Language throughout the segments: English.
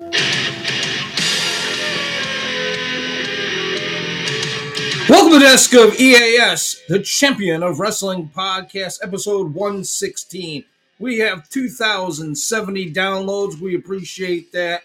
Welcome to desk of EAS, the champion of wrestling podcast, episode 116. We have 2,070 downloads. We appreciate that.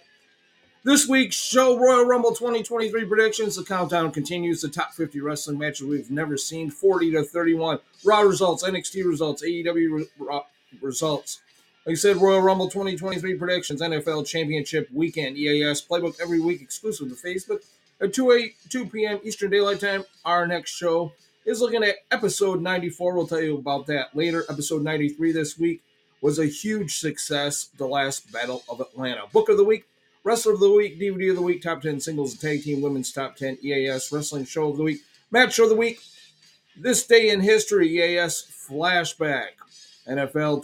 This week's show, Royal Rumble 2023 predictions. The countdown continues. The top 50 wrestling matches we've never seen, 40 to 31. Raw results, NXT results, AEW re- results. Like said, Royal Rumble 2023 predictions, NFL Championship Weekend, EAS playbook every week, exclusive to Facebook at 2, 8, 2 p.m. Eastern Daylight Time. Our next show is looking at episode 94. We'll tell you about that later. Episode 93 this week was a huge success, The Last Battle of Atlanta. Book of the Week, Wrestler of the Week, DVD of the Week, Top 10 Singles and Tag Team Women's Top 10 EAS Wrestling Show of the Week, Match of the Week, This Day in History EAS Flashback, NFL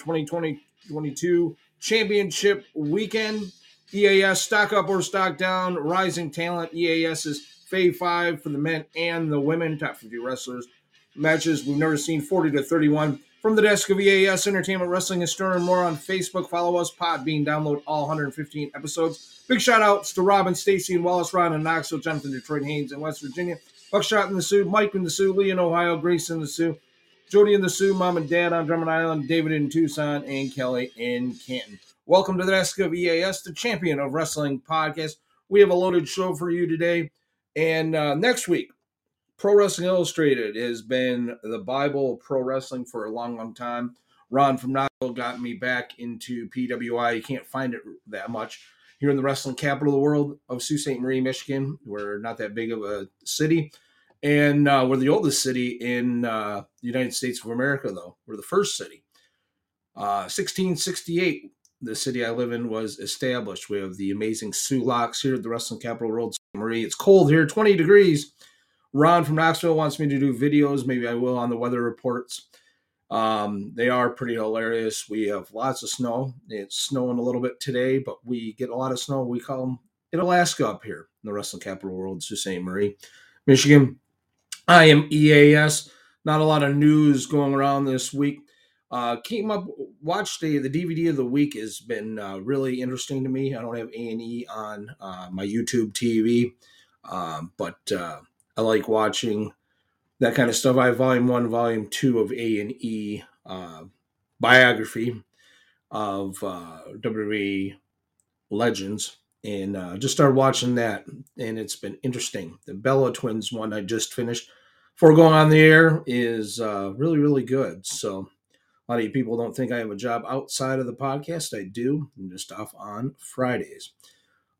2022 Championship Weekend, EAS stock up or stock down, rising talent. EAS is Fave 5 for the men and the women, top 50 wrestlers. Matches we've never seen 40 to 31. From the desk of EAS Entertainment Wrestling and Stir more on Facebook. Follow us, Podbean, download all 115 episodes. Big shout outs to Robin, Stacy, and Wallace, Ron in Knoxville, Jonathan, Detroit, Haynes in West Virginia, Buckshot in the Soo, Mike in the Soo, Lee in Ohio, Grace in the Soo, Jody in the Soo, Mom and Dad on Drummond Island, David in Tucson, and Kelly in Canton. Welcome to the desk of EAS, the champion of wrestling podcast. We have a loaded show for you today. And uh, next week, Pro Wrestling Illustrated has been the Bible of pro wrestling for a long, long time. Ron from Knoxville got me back into PWI. You can't find it that much here in the wrestling capital of the world of Sault Ste. Marie, Michigan. We're not that big of a city. And uh, we're the oldest city in uh, the United States of America, though. We're the first city. Uh, 1668 the city I live in was established. We have the amazing Soo Locks here at the Wrestling Capital World Marie. It's cold here, 20 degrees. Ron from Knoxville wants me to do videos. Maybe I will on the weather reports. Um, they are pretty hilarious. We have lots of snow. It's snowing a little bit today, but we get a lot of snow. We call them in Alaska up here in the Wrestling Capital World, Sault Ste. Marie, Michigan. I am EAS. Not a lot of news going around this week. Uh, came up, watched the the DVD of the week has been uh, really interesting to me. I don't have A and E on uh, my YouTube TV, um, but uh, I like watching that kind of stuff. I have Volume One, Volume Two of A and E uh, biography of uh, WWE legends, and uh, just started watching that, and it's been interesting. The Bella Twins one I just finished before going on the air is uh, really really good. So a lot of you people don't think I have a job outside of the podcast. I do. I'm just off on Fridays.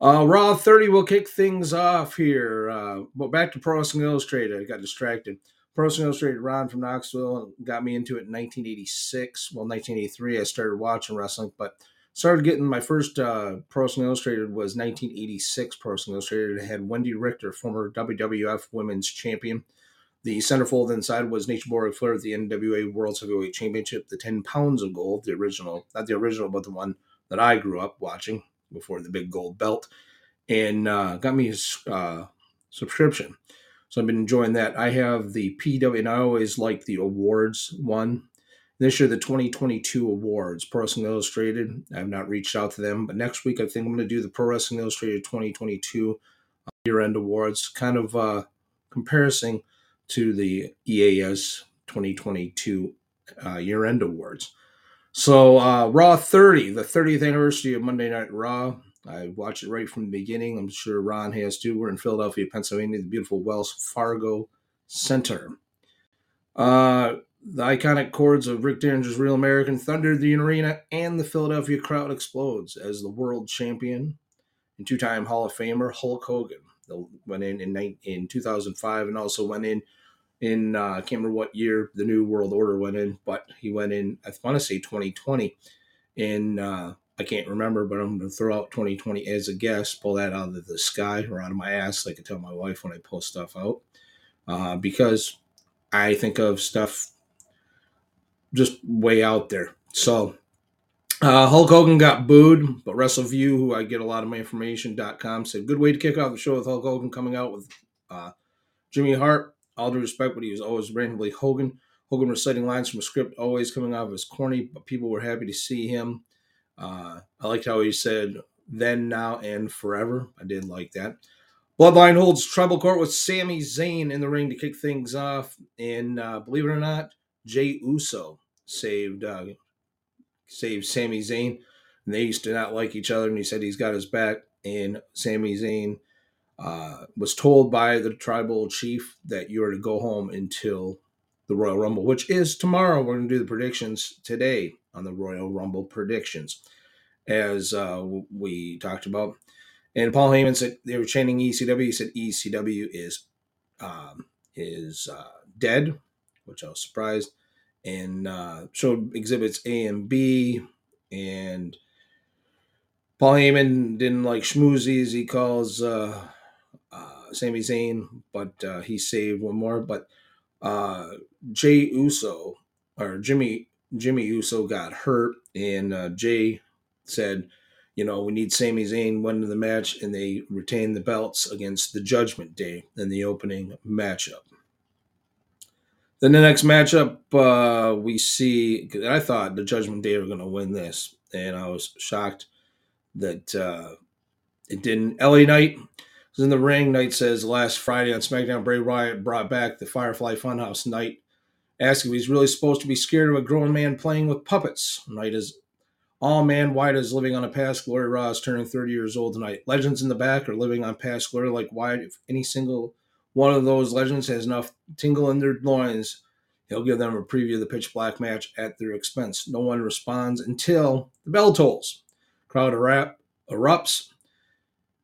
Uh, Raw 30 will kick things off here. Uh, but back to Pro Wrestling Illustrated. I got distracted. Pro Wrestling Illustrated, Ron from Knoxville, got me into it in 1986. Well, 1983, I started watching wrestling, but started getting my first uh, Wrestling Illustrated was 1986 Pro Wrestling Illustrated. It had Wendi Richter, former WWF Women's Champion. The centerfold inside was Nature Boy Flair at the NWA World Heavyweight Championship, the 10 pounds of gold, the original, not the original, but the one that I grew up watching before the big gold belt, and uh, got me his uh, subscription. So I've been enjoying that. I have the PW, and I always like the awards one. This year, the 2022 awards, Pro Wrestling Illustrated. I have not reached out to them, but next week I think I'm going to do the Pro Wrestling Illustrated 2022 year end awards, kind of uh, comparison to the EAS 2022 uh, year end awards. So, uh, Raw 30, the 30th anniversary of Monday Night Raw. I watched it right from the beginning. I'm sure Ron has too. We're in Philadelphia, Pennsylvania, the beautiful Wells Fargo Center. Uh, the iconic chords of Rick Derringer's Real American thundered the arena, and the Philadelphia crowd explodes as the world champion and two time Hall of Famer Hulk Hogan went in in, in 2005 and also went in in uh, I can't remember what year the New World Order went in, but he went in. I want to say 2020, and uh, I can't remember, but I'm going to throw out 2020 as a guess. Pull that out of the sky or out of my ass, like I tell my wife when I pull stuff out, uh, because I think of stuff just way out there. So uh, Hulk Hogan got booed, but WrestleView, who I get a lot of my information.com, said good way to kick off the show with Hulk Hogan coming out with uh, Jimmy Hart all due respect, but he was always randomly Hogan. Hogan reciting lines from a script, always coming out of his corny, but people were happy to see him. Uh, I liked how he said, then, now, and forever. I did like that. Bloodline holds tribal court with Sami Zayn in the ring to kick things off, and uh, believe it or not, Jey Uso saved uh, saved Sami Zayn. And they used to not like each other, and he said he's got his back. And Sami Zayn uh, was told by the tribal chief that you are to go home until the Royal Rumble, which is tomorrow. We're going to do the predictions today on the Royal Rumble predictions, as uh, we talked about. And Paul Heyman said they were chanting ECW. He said ECW is um, is uh, dead, which I was surprised, and uh, showed exhibits A and B. And Paul Heyman didn't like schmoozies. He calls uh, uh, Sami Zayn, but uh, he saved one more. But uh, Jey Uso or Jimmy Jimmy Uso got hurt, and uh, Jay said, "You know, we need Sami Zayn winning the match, and they retained the belts against the Judgment Day in the opening matchup." Then the next matchup, uh, we see. I thought the Judgment Day were going to win this, and I was shocked that uh, it didn't. LA Knight was in the ring. Knight says last Friday on SmackDown, Bray Wyatt brought back the Firefly Funhouse. Knight asked if he's really supposed to be scared of a grown man playing with puppets. Knight is all man. Wyatt is living on a past glory. Raw is turning 30 years old tonight. Legends in the back are living on past glory like Wyatt. If any single one of those legends has enough tingle in their loins, he'll give them a preview of the pitch black match at their expense. No one responds until the bell tolls. Crowd erupts.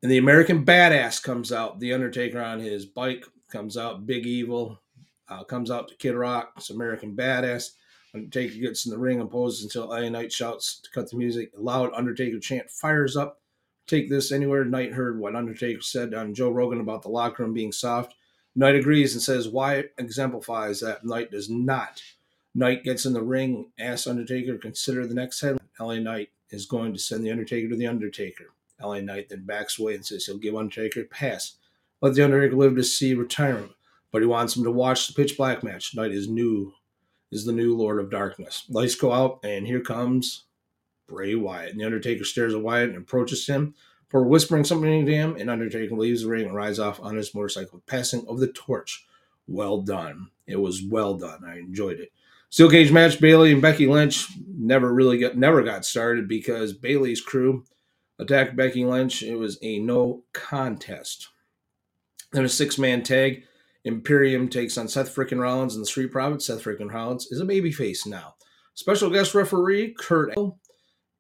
And the American Badass comes out. The Undertaker on his bike comes out. Big Evil uh, comes out to Kid Rock. It's American Badass. Undertaker gets in the ring and poses until LA Knight shouts to cut the music. A loud Undertaker chant fires up. Take this anywhere. Knight heard what Undertaker said on Joe Rogan about the locker room being soft. Knight agrees and says why exemplifies that Knight does not. Knight gets in the ring, asks Undertaker to consider the next headline. LA Knight is going to send the Undertaker to the Undertaker. LA Knight then backs away and says he'll give Undertaker a pass. Let the Undertaker live to see retirement, but he wants him to watch the pitch black match. Knight is new, is the new Lord of Darkness. Lights go out, and here comes Bray Wyatt. And the Undertaker stares at Wyatt and approaches him for whispering something to him, and Undertaker leaves the ring and rides off on his motorcycle, passing of the torch. Well done. It was well done. I enjoyed it. Steel cage match: Bayley and Becky Lynch never really got never got started because Bayley's crew attacked Becky Lynch. It was a no contest. Then a six man tag. Imperium takes on Seth Frickin' Rollins and the Street Profits. Seth Frickin' Rollins is a babyface now. Special guest referee Kurt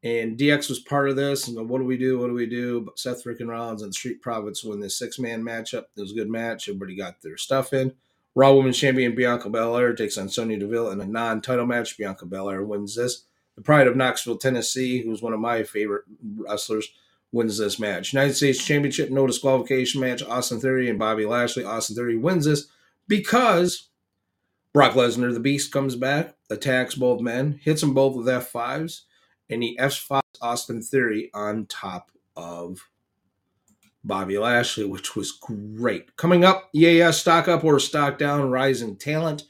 and DX was part of this. And what do we do? What do we do? But Seth Frickin' Rollins and the Street Profits win this six man matchup. It was a good match. Everybody got their stuff in. Raw Women's Champion Bianca Belair takes on Sonya Deville in a non title match. Bianca Belair wins this. The Pride of Knoxville, Tennessee, who's one of my favorite wrestlers, wins this match. United States Championship, no disqualification match. Austin Theory and Bobby Lashley. Austin Theory wins this because Brock Lesnar, the Beast, comes back, attacks both men, hits them both with F5s, and he F5s Austin Theory on top of Bobby Lashley, which was great. Coming up, EAS stock up or stock down, rising talent.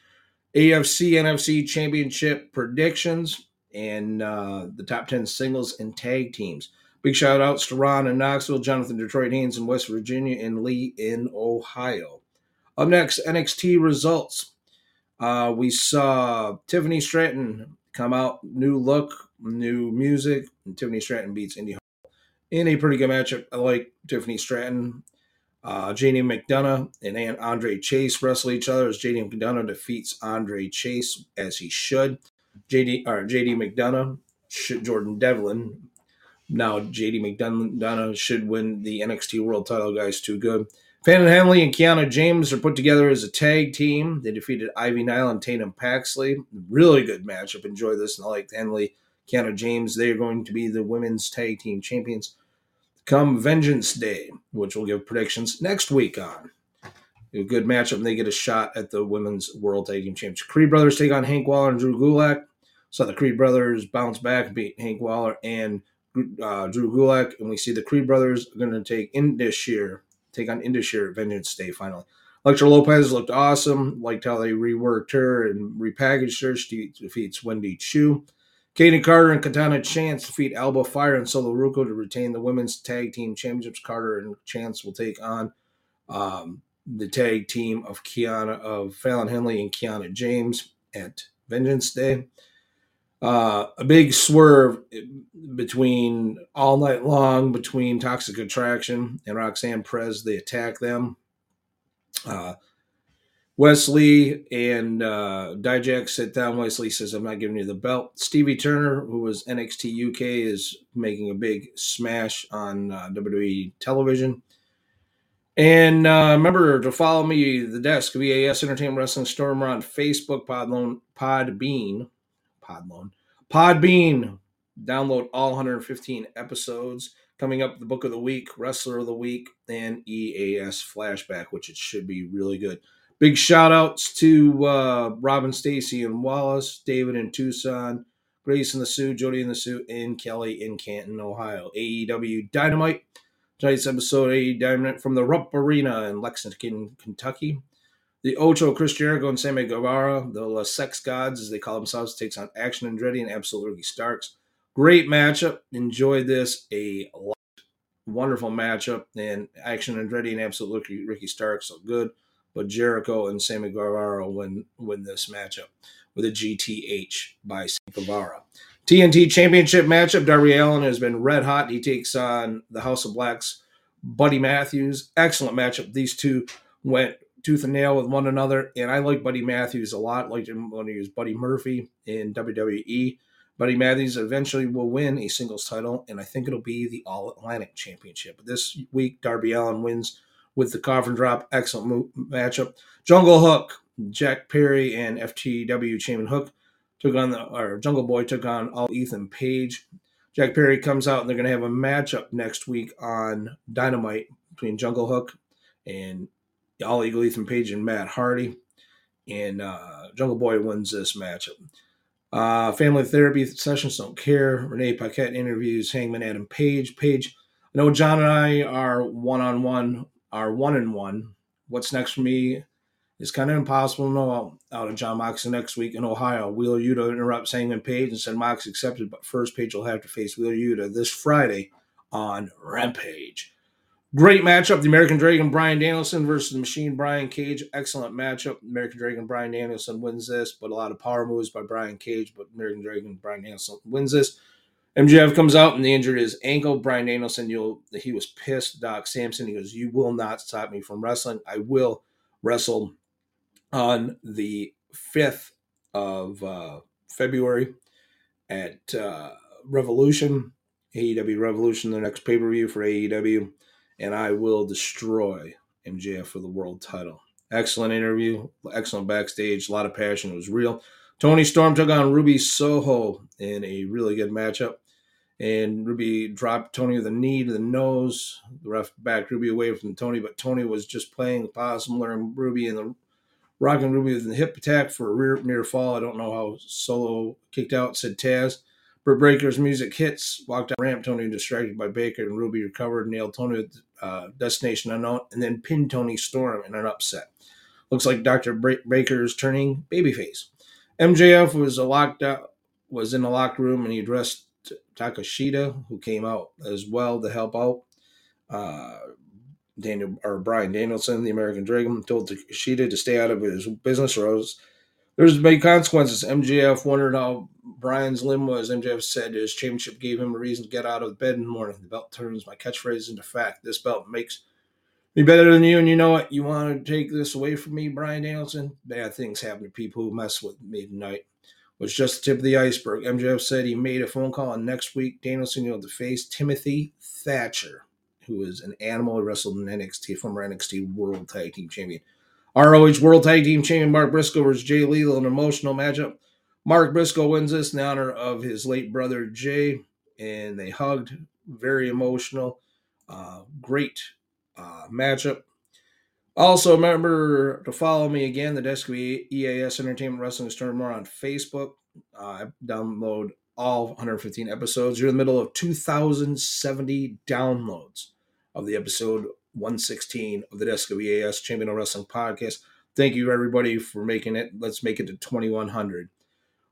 AFC NFC championship predictions and uh, the top 10 singles and tag teams. Big shout outs to Ron in Knoxville, Jonathan Detroit Haynes in West Virginia, and Lee in Ohio. Up next, NXT results. Uh, we saw Tiffany Stratton come out, new look, new music, Tiffany Stratton beats Indi in a pretty good matchup. I like Tiffany Stratton. Uh, JD McDonagh and Andre Chase wrestle each other as JD McDonagh defeats Andre Chase as he should. JD or JD McDonagh, Jordan Devlin. Now JD McDonagh should win the NXT World Title. Guys, too good. Fallon Henley and Kiana James are put together as a tag team. They defeated Ivy Nile and Tatum Paxley. Really good matchup. Enjoy this. And I like Henley, Kiana James. They are going to be the women's tag team champions come Vengeance Day, which we'll give predictions next week on a good matchup, and they get a shot at the Women's World Tag Team Championship. Creed Brothers take on Hank Walker and Drew Gulak. Saw the Creed Brothers bounce back beat Hank Walker and uh, Drew Gulak, and we see the Creed Brothers are going to take in this year, take on Indus year at Vengeance Day finally. Elektra Lopez looked awesome. Liked how they reworked her and repackaged her. She defeats Wendy Choo. Kayden Carter and Katana Chance defeat Alba Fyre and Sol Ruca to retain the women's tag team championships. Carter and Chance will take on um, the tag team of Kiana of Fallon Henley and Kiana James at Vengeance Day. Uh, a big swerve between all night long between Toxic Attraction and Roxanne Perez. They attack them. Uh, Wesley and uh, Dijak sit down. Wesley says, I'm not giving you the belt. Stevie Turner, who was NXT UK, is making a big smash on uh, WWE television. And uh, remember to follow me, the desk, VAS Entertainment Wrestling Stormer on Facebook, Podlone, Podbean, Podlone, Podbean. Download all 115 episodes. Coming up, the book of the week, wrestler of the week, and EAS flashback, which it should be really good. Big shout outs to uh, Robin Stacy and Wallace, David in Tucson, Grace in the Soo, Jody in the Soo, and Kelly in Canton, Ohio. AEW Dynamite. Tonight's episode AEW Dynamite from the Rupp Arena in Lexington, Kentucky. The Ocho, Chris Jericho, and Sammy Guevara, the La Sex Gods, as they call themselves, takes on Action Andretti and Absolute Ricky Starks. Great matchup. Enjoyed this a lot. Wonderful matchup. And Action Andretti and Absolute Ricky, Ricky Starks look good. But Jericho and Sammy Guevara win, win this matchup with a GTH by Sammy Guevara. TNT Championship matchup. Darby Allin has been red hot. He takes on the House of Blacks, Buddy Matthews. Excellent matchup. These two went tooth and nail with one another. And I like Buddy Matthews a lot. Like him when he was Buddy Murphy in WWE. Buddy Matthews eventually will win a singles title, and I think it'll be the All Atlantic Championship. This week, Darby Allin wins with the coffin drop. Excellent mo- matchup. Jungle Hook, Jack Perry, and FTW Champion Hook took on the, or Jungle Boy took on all Ethan Page. Jack Perry comes out, and they're going to have a matchup next week on Dynamite between Jungle Hook and all Eagle Ethan Page and Matt Hardy. And uh, Jungle Boy wins this matchup. Uh, family therapy sessions don't care. Renee Paquette interviews Hangman Adam Page. Page, I know John and I are one on one, are one and one. What's next for me is kind of impossible to know out, of Jon Moxley next week in Ohio. Wheeler Yuta interrupts Hangman Page and said Mox accepted, but first Page will have to face Wheeler Yuta this Friday on Rampage. Great matchup. The American Dragon Bryan Danielson versus the Machine Brian Cage. Excellent matchup. American Dragon Bryan Danielson wins this, but a lot of power moves by Brian Cage. But American Dragon Bryan Danielson wins this. MJF comes out and they injured his ankle. Bryan Danielson, you'll he was pissed. Doc Sampson, he goes, "You will not stop me from wrestling. I will wrestle on the fifth of uh, February at uh, Revolution, AEW Revolution, the next pay per view for AEW." And I will destroy MJF for the world title. Excellent interview, excellent backstage, a lot of passion. It was real. Toni Storm took on Ruby Soho in a really good matchup. And Ruby dropped Toni with a knee to the nose. The ref backed Ruby away from Toni, but Toni was just playing possum, learning Ruby and the rocking Ruby with the hip attack for a rear near fall. I don't know how Soho kicked out, said Taz. Britt Baker's music hits, walked down ramp, Toni distracted by Baker, and Ruby recovered, nailed Toni with uh, Destination Unknown, and then pinned Toni Storm in an upset. Looks like Dr. Baker is turning babyface. MJF was a locked out, was in the locked room, and he addressed Takeshita, who came out as well to help out. Uh, Daniel or Bryan Danielson, the American Dragon, told Takeshita to stay out of his business, or else there's big consequences. MJF wondered how Bryan's limb was. MJF said his championship gave him a reason to get out of bed in the morning. The belt turns my catchphrase into fact. This belt makes me better than you, and you know what? You want to take this away from me, Bryan Danielson? Bad things happen to people who mess with me tonight. Was just the tip of the iceberg. MJF said he made a phone call, and next week Danielson will face Timothy Thatcher, who is an animal who wrestled in NXT, former NXT World Tag Team Champion. ROH World Tag Team Champion Mark Briscoe versus Jay Lethal, an emotional matchup. Mark Briscoe wins this in honor of his late brother Jay, and they hugged. Very emotional. Uh, great uh, matchup. Also, remember to follow me again, the Desk EAS Entertainment Wrestling Storm more on Facebook. Uh, download all 115 episodes. You're in the middle of 2,070 downloads of the episode 116 of the EAS Champion of Wrestling podcast. Thank you, everybody, for making it. Let's make it to 2100.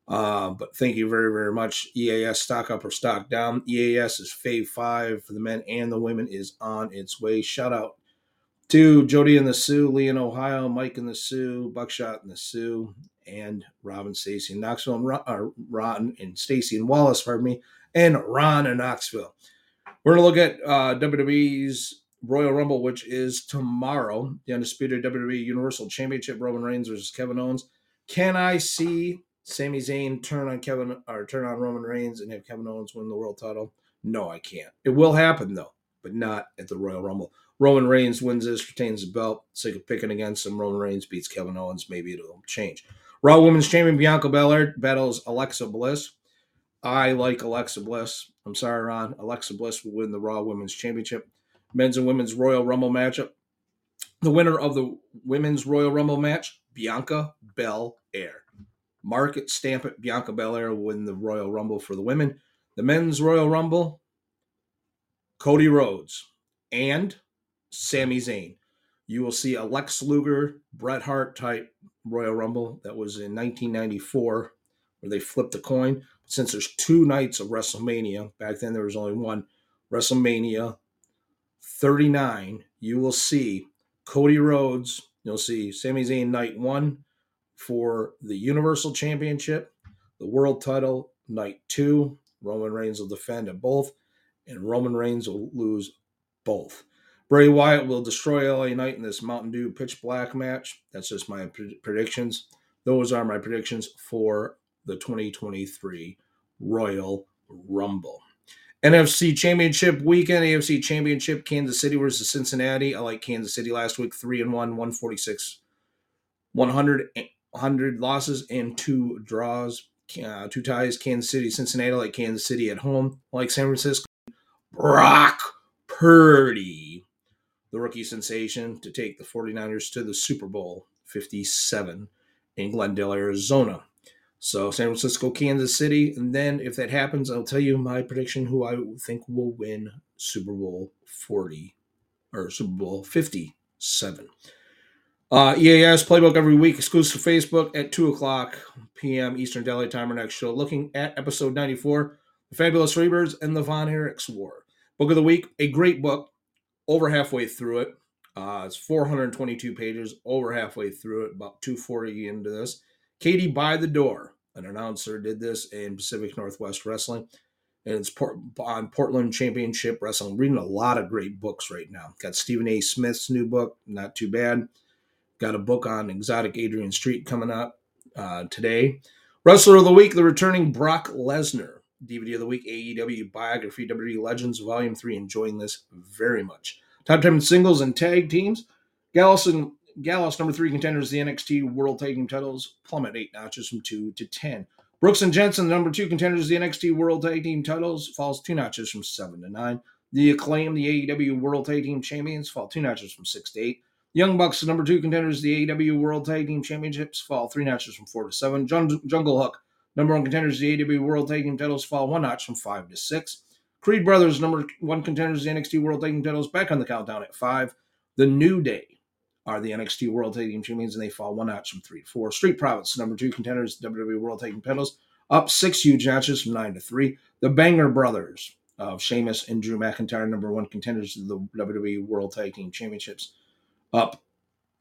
Uh, but thank you very, very much. EAS stock up or stock down. EAS is Fave 5 for the men and the women is on its way. Shout out to Jody and the Soo, Lee in Ohio, Mike and the Soo, Buckshot and the Soo, and Robin, Stacy in Knoxville, and Ron, uh, Ron and Stacy and Wallace, pardon me, and Ron in Knoxville. We're going to look at uh, WWE's Royal Rumble, which is tomorrow. The undisputed WWE Universal Championship, Roman Reigns versus Kevin Owens. Can I see Sami Zayn turn on Kevin or turn on Roman Reigns and have Kevin Owens win the world title? No, I can't. It will happen though, but not at the Royal Rumble. Roman Reigns wins this, retains the belt. Sick of picking against him. Roman Reigns beats Kevin Owens. Maybe it'll change. Raw Women's Champion Bianca Belair battles Alexa Bliss. I like Alexa Bliss. I'm sorry, Ron. Alexa Bliss will win the Raw Women's Championship. Men's and Women's Royal Rumble matchup. The winner of the Women's Royal Rumble match, Bianca Belair. Mark it, stamp it. Bianca Belair will win the Royal Rumble for the women. The Men's Royal Rumble, Cody Rhodes and Sami Zayn. You will see a Lex Luger, Bret Hart type Royal Rumble that was in 1994, where they flipped the coin. Since there's two nights of WrestleMania, back then there was only one WrestleMania 39, you will see Cody Rhodes. You'll see Sami Zayn night one for the Universal Championship, the World Title night two. Roman Reigns will defend at both, and Roman Reigns will lose both. Bray Wyatt will destroy LA Knight in this Mountain Dew pitch black match. That's just my predictions. Those are my predictions for the 2023 Royal Rumble. NFC Championship weekend, AFC Championship, Kansas City versus Cincinnati. I like Kansas City last week, 3 and 1, 146, 100, 100 losses and two draws, uh, two ties. Kansas City, Cincinnati, I like Kansas City at home, I like San Francisco. Brock Purdy the rookie sensation, to take the 49ers to the Super Bowl 57 in Glendale, Arizona. So San Francisco, Kansas City, and then if that happens, I'll tell you my prediction who I think will win Super Bowl 40 or Super Bowl 57. Uh, EAS playbook every week, exclusive Facebook at 2 o'clock p.m. Eastern Daylight Time. Our next show, looking at episode 94, The Fabulous Freebirds and the Von Erichs War. Book of the week, a great book over halfway through it. Uh, it's 422 pages, over halfway through it, about 240 into this. Katie by the door, an announcer, did this in Pacific Northwest Wrestling. And it's on Portland Championship Wrestling. I'm reading a lot of great books right now. Got Stephen A. Smith's new book, not too bad. Got a book on Exotic Adrian Street coming up uh, today. Wrestler of the Week, the returning Brock Lesnar. DVD of the week, AEW Biography, WWE Legends, Volume 3. Enjoying this very much. Top 10 singles and tag teams. Gallus and Gallus, number three contenders, the NXT World Tag Team titles plummet eight notches from two to 10. Brooks and Jensen, the number two contenders, the NXT World Tag Team titles, falls two notches from seven to nine. The Acclaim, the AEW World Tag Team champions, fall two notches from six to eight. Young Bucks, the number two contenders, the AEW World Tag Team championships, fall three notches from four to seven. Jungle Hook, Number one contenders, the AEW World Tag Team titles fall one notch from five to six. Creed Brothers, number one contenders, the NXT World Tag Team titles back on the countdown at five. The New Day are the NXT World Tag Team champions, and they fall one notch from three to four. Street Profits, number two contenders, WWE World Tag Team titles, up six huge notches from nine to three. The Banger Brothers of Sheamus and Drew McIntyre, number one contenders of the WWE World Tag Team Championships, up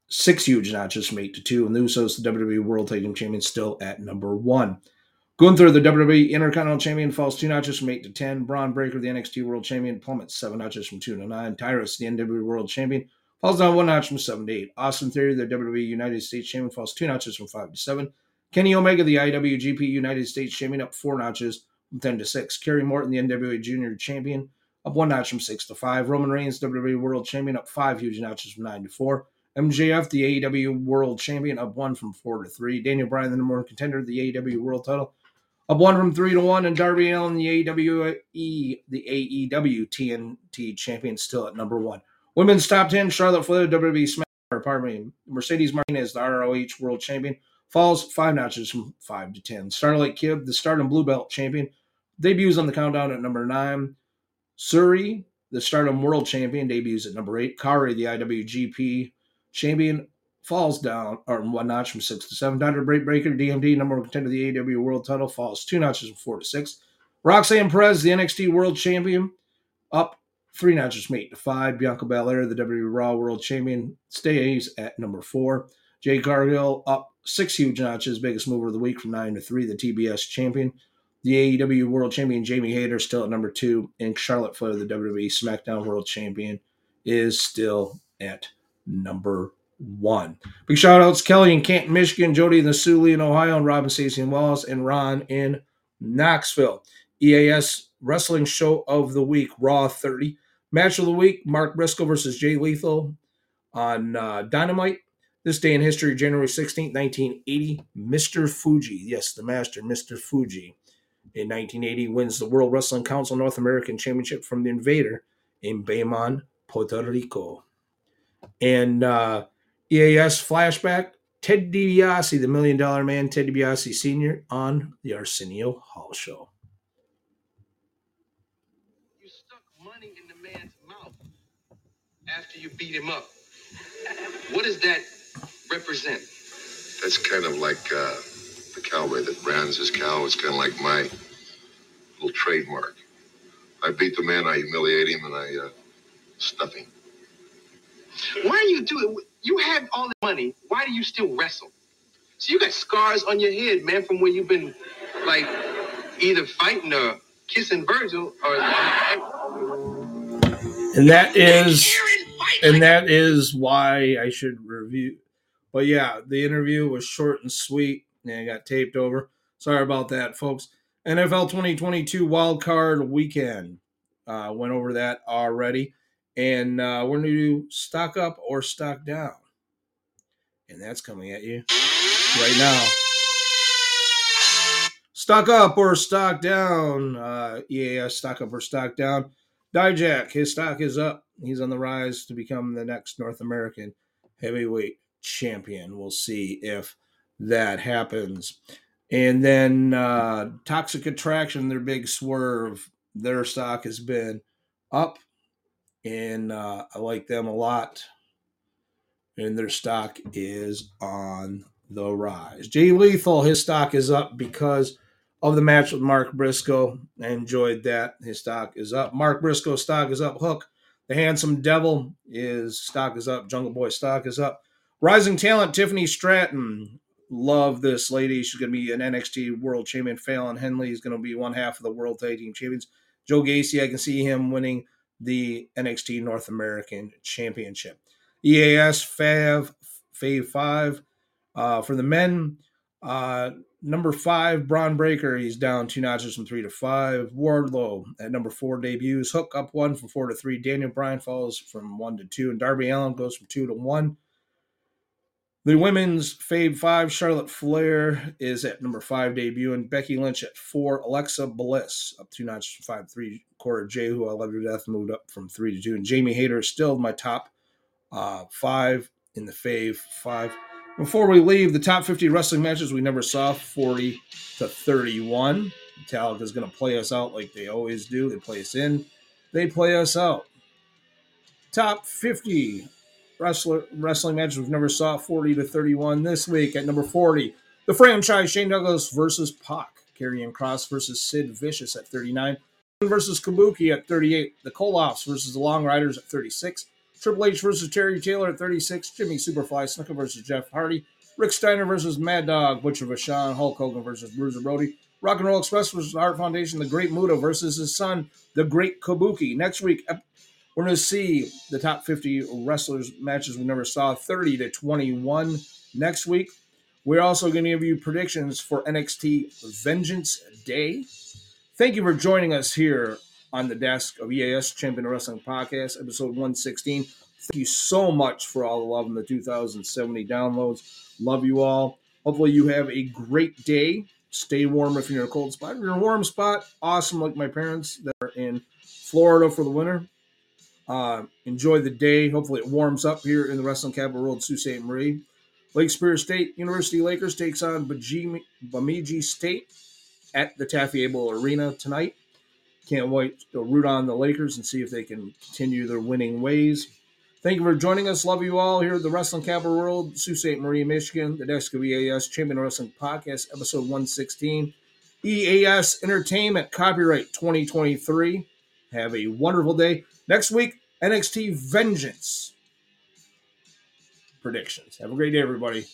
six huge notches from eight to two. And the Usos, the WWE World Tag Team Champions, still at number one. Gunther, the WWE Intercontinental Champion, falls two notches from eight to ten. Bron Breakker, the NXT World Champion, plummets seven notches from two to nine. Tyrus, the NWA World Champion, falls down one notch from seven to eight. Austin Theory, the WWE United States Champion, falls two notches from five to seven. Kenny Omega, the IWGP United States Champion, up four notches from ten to six. Kerry Morton, the NWA Junior Champion, up one notch from six to five. Roman Reigns, WWE World Champion, up five huge notches from nine to four. MJF, the AEW World Champion, up one from four to three. Daniel Bryan, the number one contender, the AEW World Title, up one from three to one, and Darby Allin, the AEW, the AEW TNT champion, still at number one. Women's top ten: Charlotte Flair, WWE SmackDown. Pardon me, Mercedes Martinez, the ROH World Champion, falls five notches from five to ten. Starlight Kid, the Stardom Blue Belt Champion, debuts on the countdown at number nine. Suri, the Stardom World Champion, debuts at number eight. Kairi, the IWGP Champion, falls down or one notch from six to seven. Dr. Britt Baker, DMD, number one contender of the AEW World Title, falls two notches from four to six. Roxanne Perez, the NXT World Champion, up three notches meet. five. Bianca Belair, the WWE Raw World Champion, stays at number four. Jade Cargill up six huge notches, biggest mover of the week from nine to three. The TBS Champion. The AEW World Champion Jamie Hayter still at number two, and Charlotte Flair, the WWE SmackDown World Champion, is still at number one. Big shout outs Kelly in Canton, Michigan, Jody in the Soo in Ohio, and Robin Stacey in Wallace, and Ron in Knoxville. EAS Wrestling Show of the Week, Raw 30. Match of the Week, Mark Briscoe versus Jay Lethal on uh, Dynamite. This day in history, January 16, 1980, Mr. Fuji, yes, the master, Mr. Fuji, in 1980 wins the World Wrestling Council North American Championship from the Invader in Bayamon, Puerto Rico. And uh, EAS flashback Ted DiBiase, the Million Dollar Man, Ted DiBiase Sr. on the Arsenio Hall Show. You stuck money in the man's mouth after you beat him up. What does that represent? That's kind of like uh, the cowboy that brands his cow. It's kind of like my little trademark. I beat the man, I humiliate him, and I uh, stuff him. Why do you do it? You have all the money. Why do you still wrestle? So you got scars on your head, man, from where you've been like either fighting or kissing Virgil or and that is and that is why I should review. But yeah, the interview was short and sweet and got taped over. Sorry about that, folks. NFL 2022 wild card weekend. Uh, went over that already. And uh, we're going to do stock up or stock down. And that's coming at you right now. Stock up or stock down. Uh, EAS stock up or stock down. Dijak, his stock is up. He's on the rise to become the next North American heavyweight champion. We'll see if that happens. And then uh, Toxic Attraction, their big swerve, their stock has been up and uh, I like them a lot. And their stock is on the rise. Jay Lethal, his stock is up because of the match with Mark Briscoe. I enjoyed that. His stock is up. Mark Briscoe's stock is up. Hook, the handsome devil, is stock is up. Jungle Boy stock is up. Rising talent Tiffany Stratton. Love this lady. She's going to be an NXT World Champion. Fallon Henley is going to be one half of the World Tag Team Champions. Joe Gacy, I can see him winning the NXT North American Championship. EAS Fav Fave 5 uh, for the men. Uh, number five, Bron Breakker. He's down two notches from three to five. Wardlow at number four debuts. Hook up one from four to three. Daniel Bryan falls from one to two. And Darby Allin goes from two to one. The women's Fave 5, Charlotte Flair is at number 5 debut, and Becky Lynch at 4. Alexa Bliss up two notches from 5 3. Cora J, who I love to death, moved up from 3 to 2. And Jamie Hayter is still my top uh, 5 in the Fave 5. Before we leave, the top 50 wrestling matches we never saw 40 to 31. Metallica is going to play us out like they always do. They play us in, they play us out. Top 50 wrestler wrestling matches we've never saw 40 to 31 this week at number 40 the franchise shane douglas versus Pac Karrion Kross versus sid vicious at 39 versus kabuki at 38 the koloffs versus the long riders at 36 triple h versus terry taylor at 36 jimmy superfly snuka versus jeff hardy rick steiner versus mad dog butcher vachon hulk hogan versus bruiser brody rock and roll express versus Hart foundation the great muta versus his son the great kabuki next week we're going to see the top 50 wrestlers matches we never saw 30 to 21 next week. We're also going to give you predictions for NXT Vengeance Day. Thank you for joining us here on the desk of EAS Champion of Wrestling Podcast, episode 116. Thank you so much for all the love and the 2,070 downloads. Love you all. Hopefully, you have a great day. Stay warm if you're in a cold spot. If you're in a warm spot, awesome, like my parents that are in Florida for the winter. Uh, enjoy the day. Hopefully, it warms up here in the wrestling capital world, Sault Ste. Marie. Lake Superior State University Lakers takes on Bemidji State at the Taffy Abel Arena tonight. Can't wait to root on the Lakers and see if they can continue their winning ways. Thank you for joining us. Love you all here at the Wrestling Capital World, Sault Ste. Marie, Michigan, the WEAS Champion Wrestling Podcast, episode 116. EAS Entertainment, copyright 2023. Have a wonderful day. Next week, NXT Vengeance predictions. Have a great day, everybody.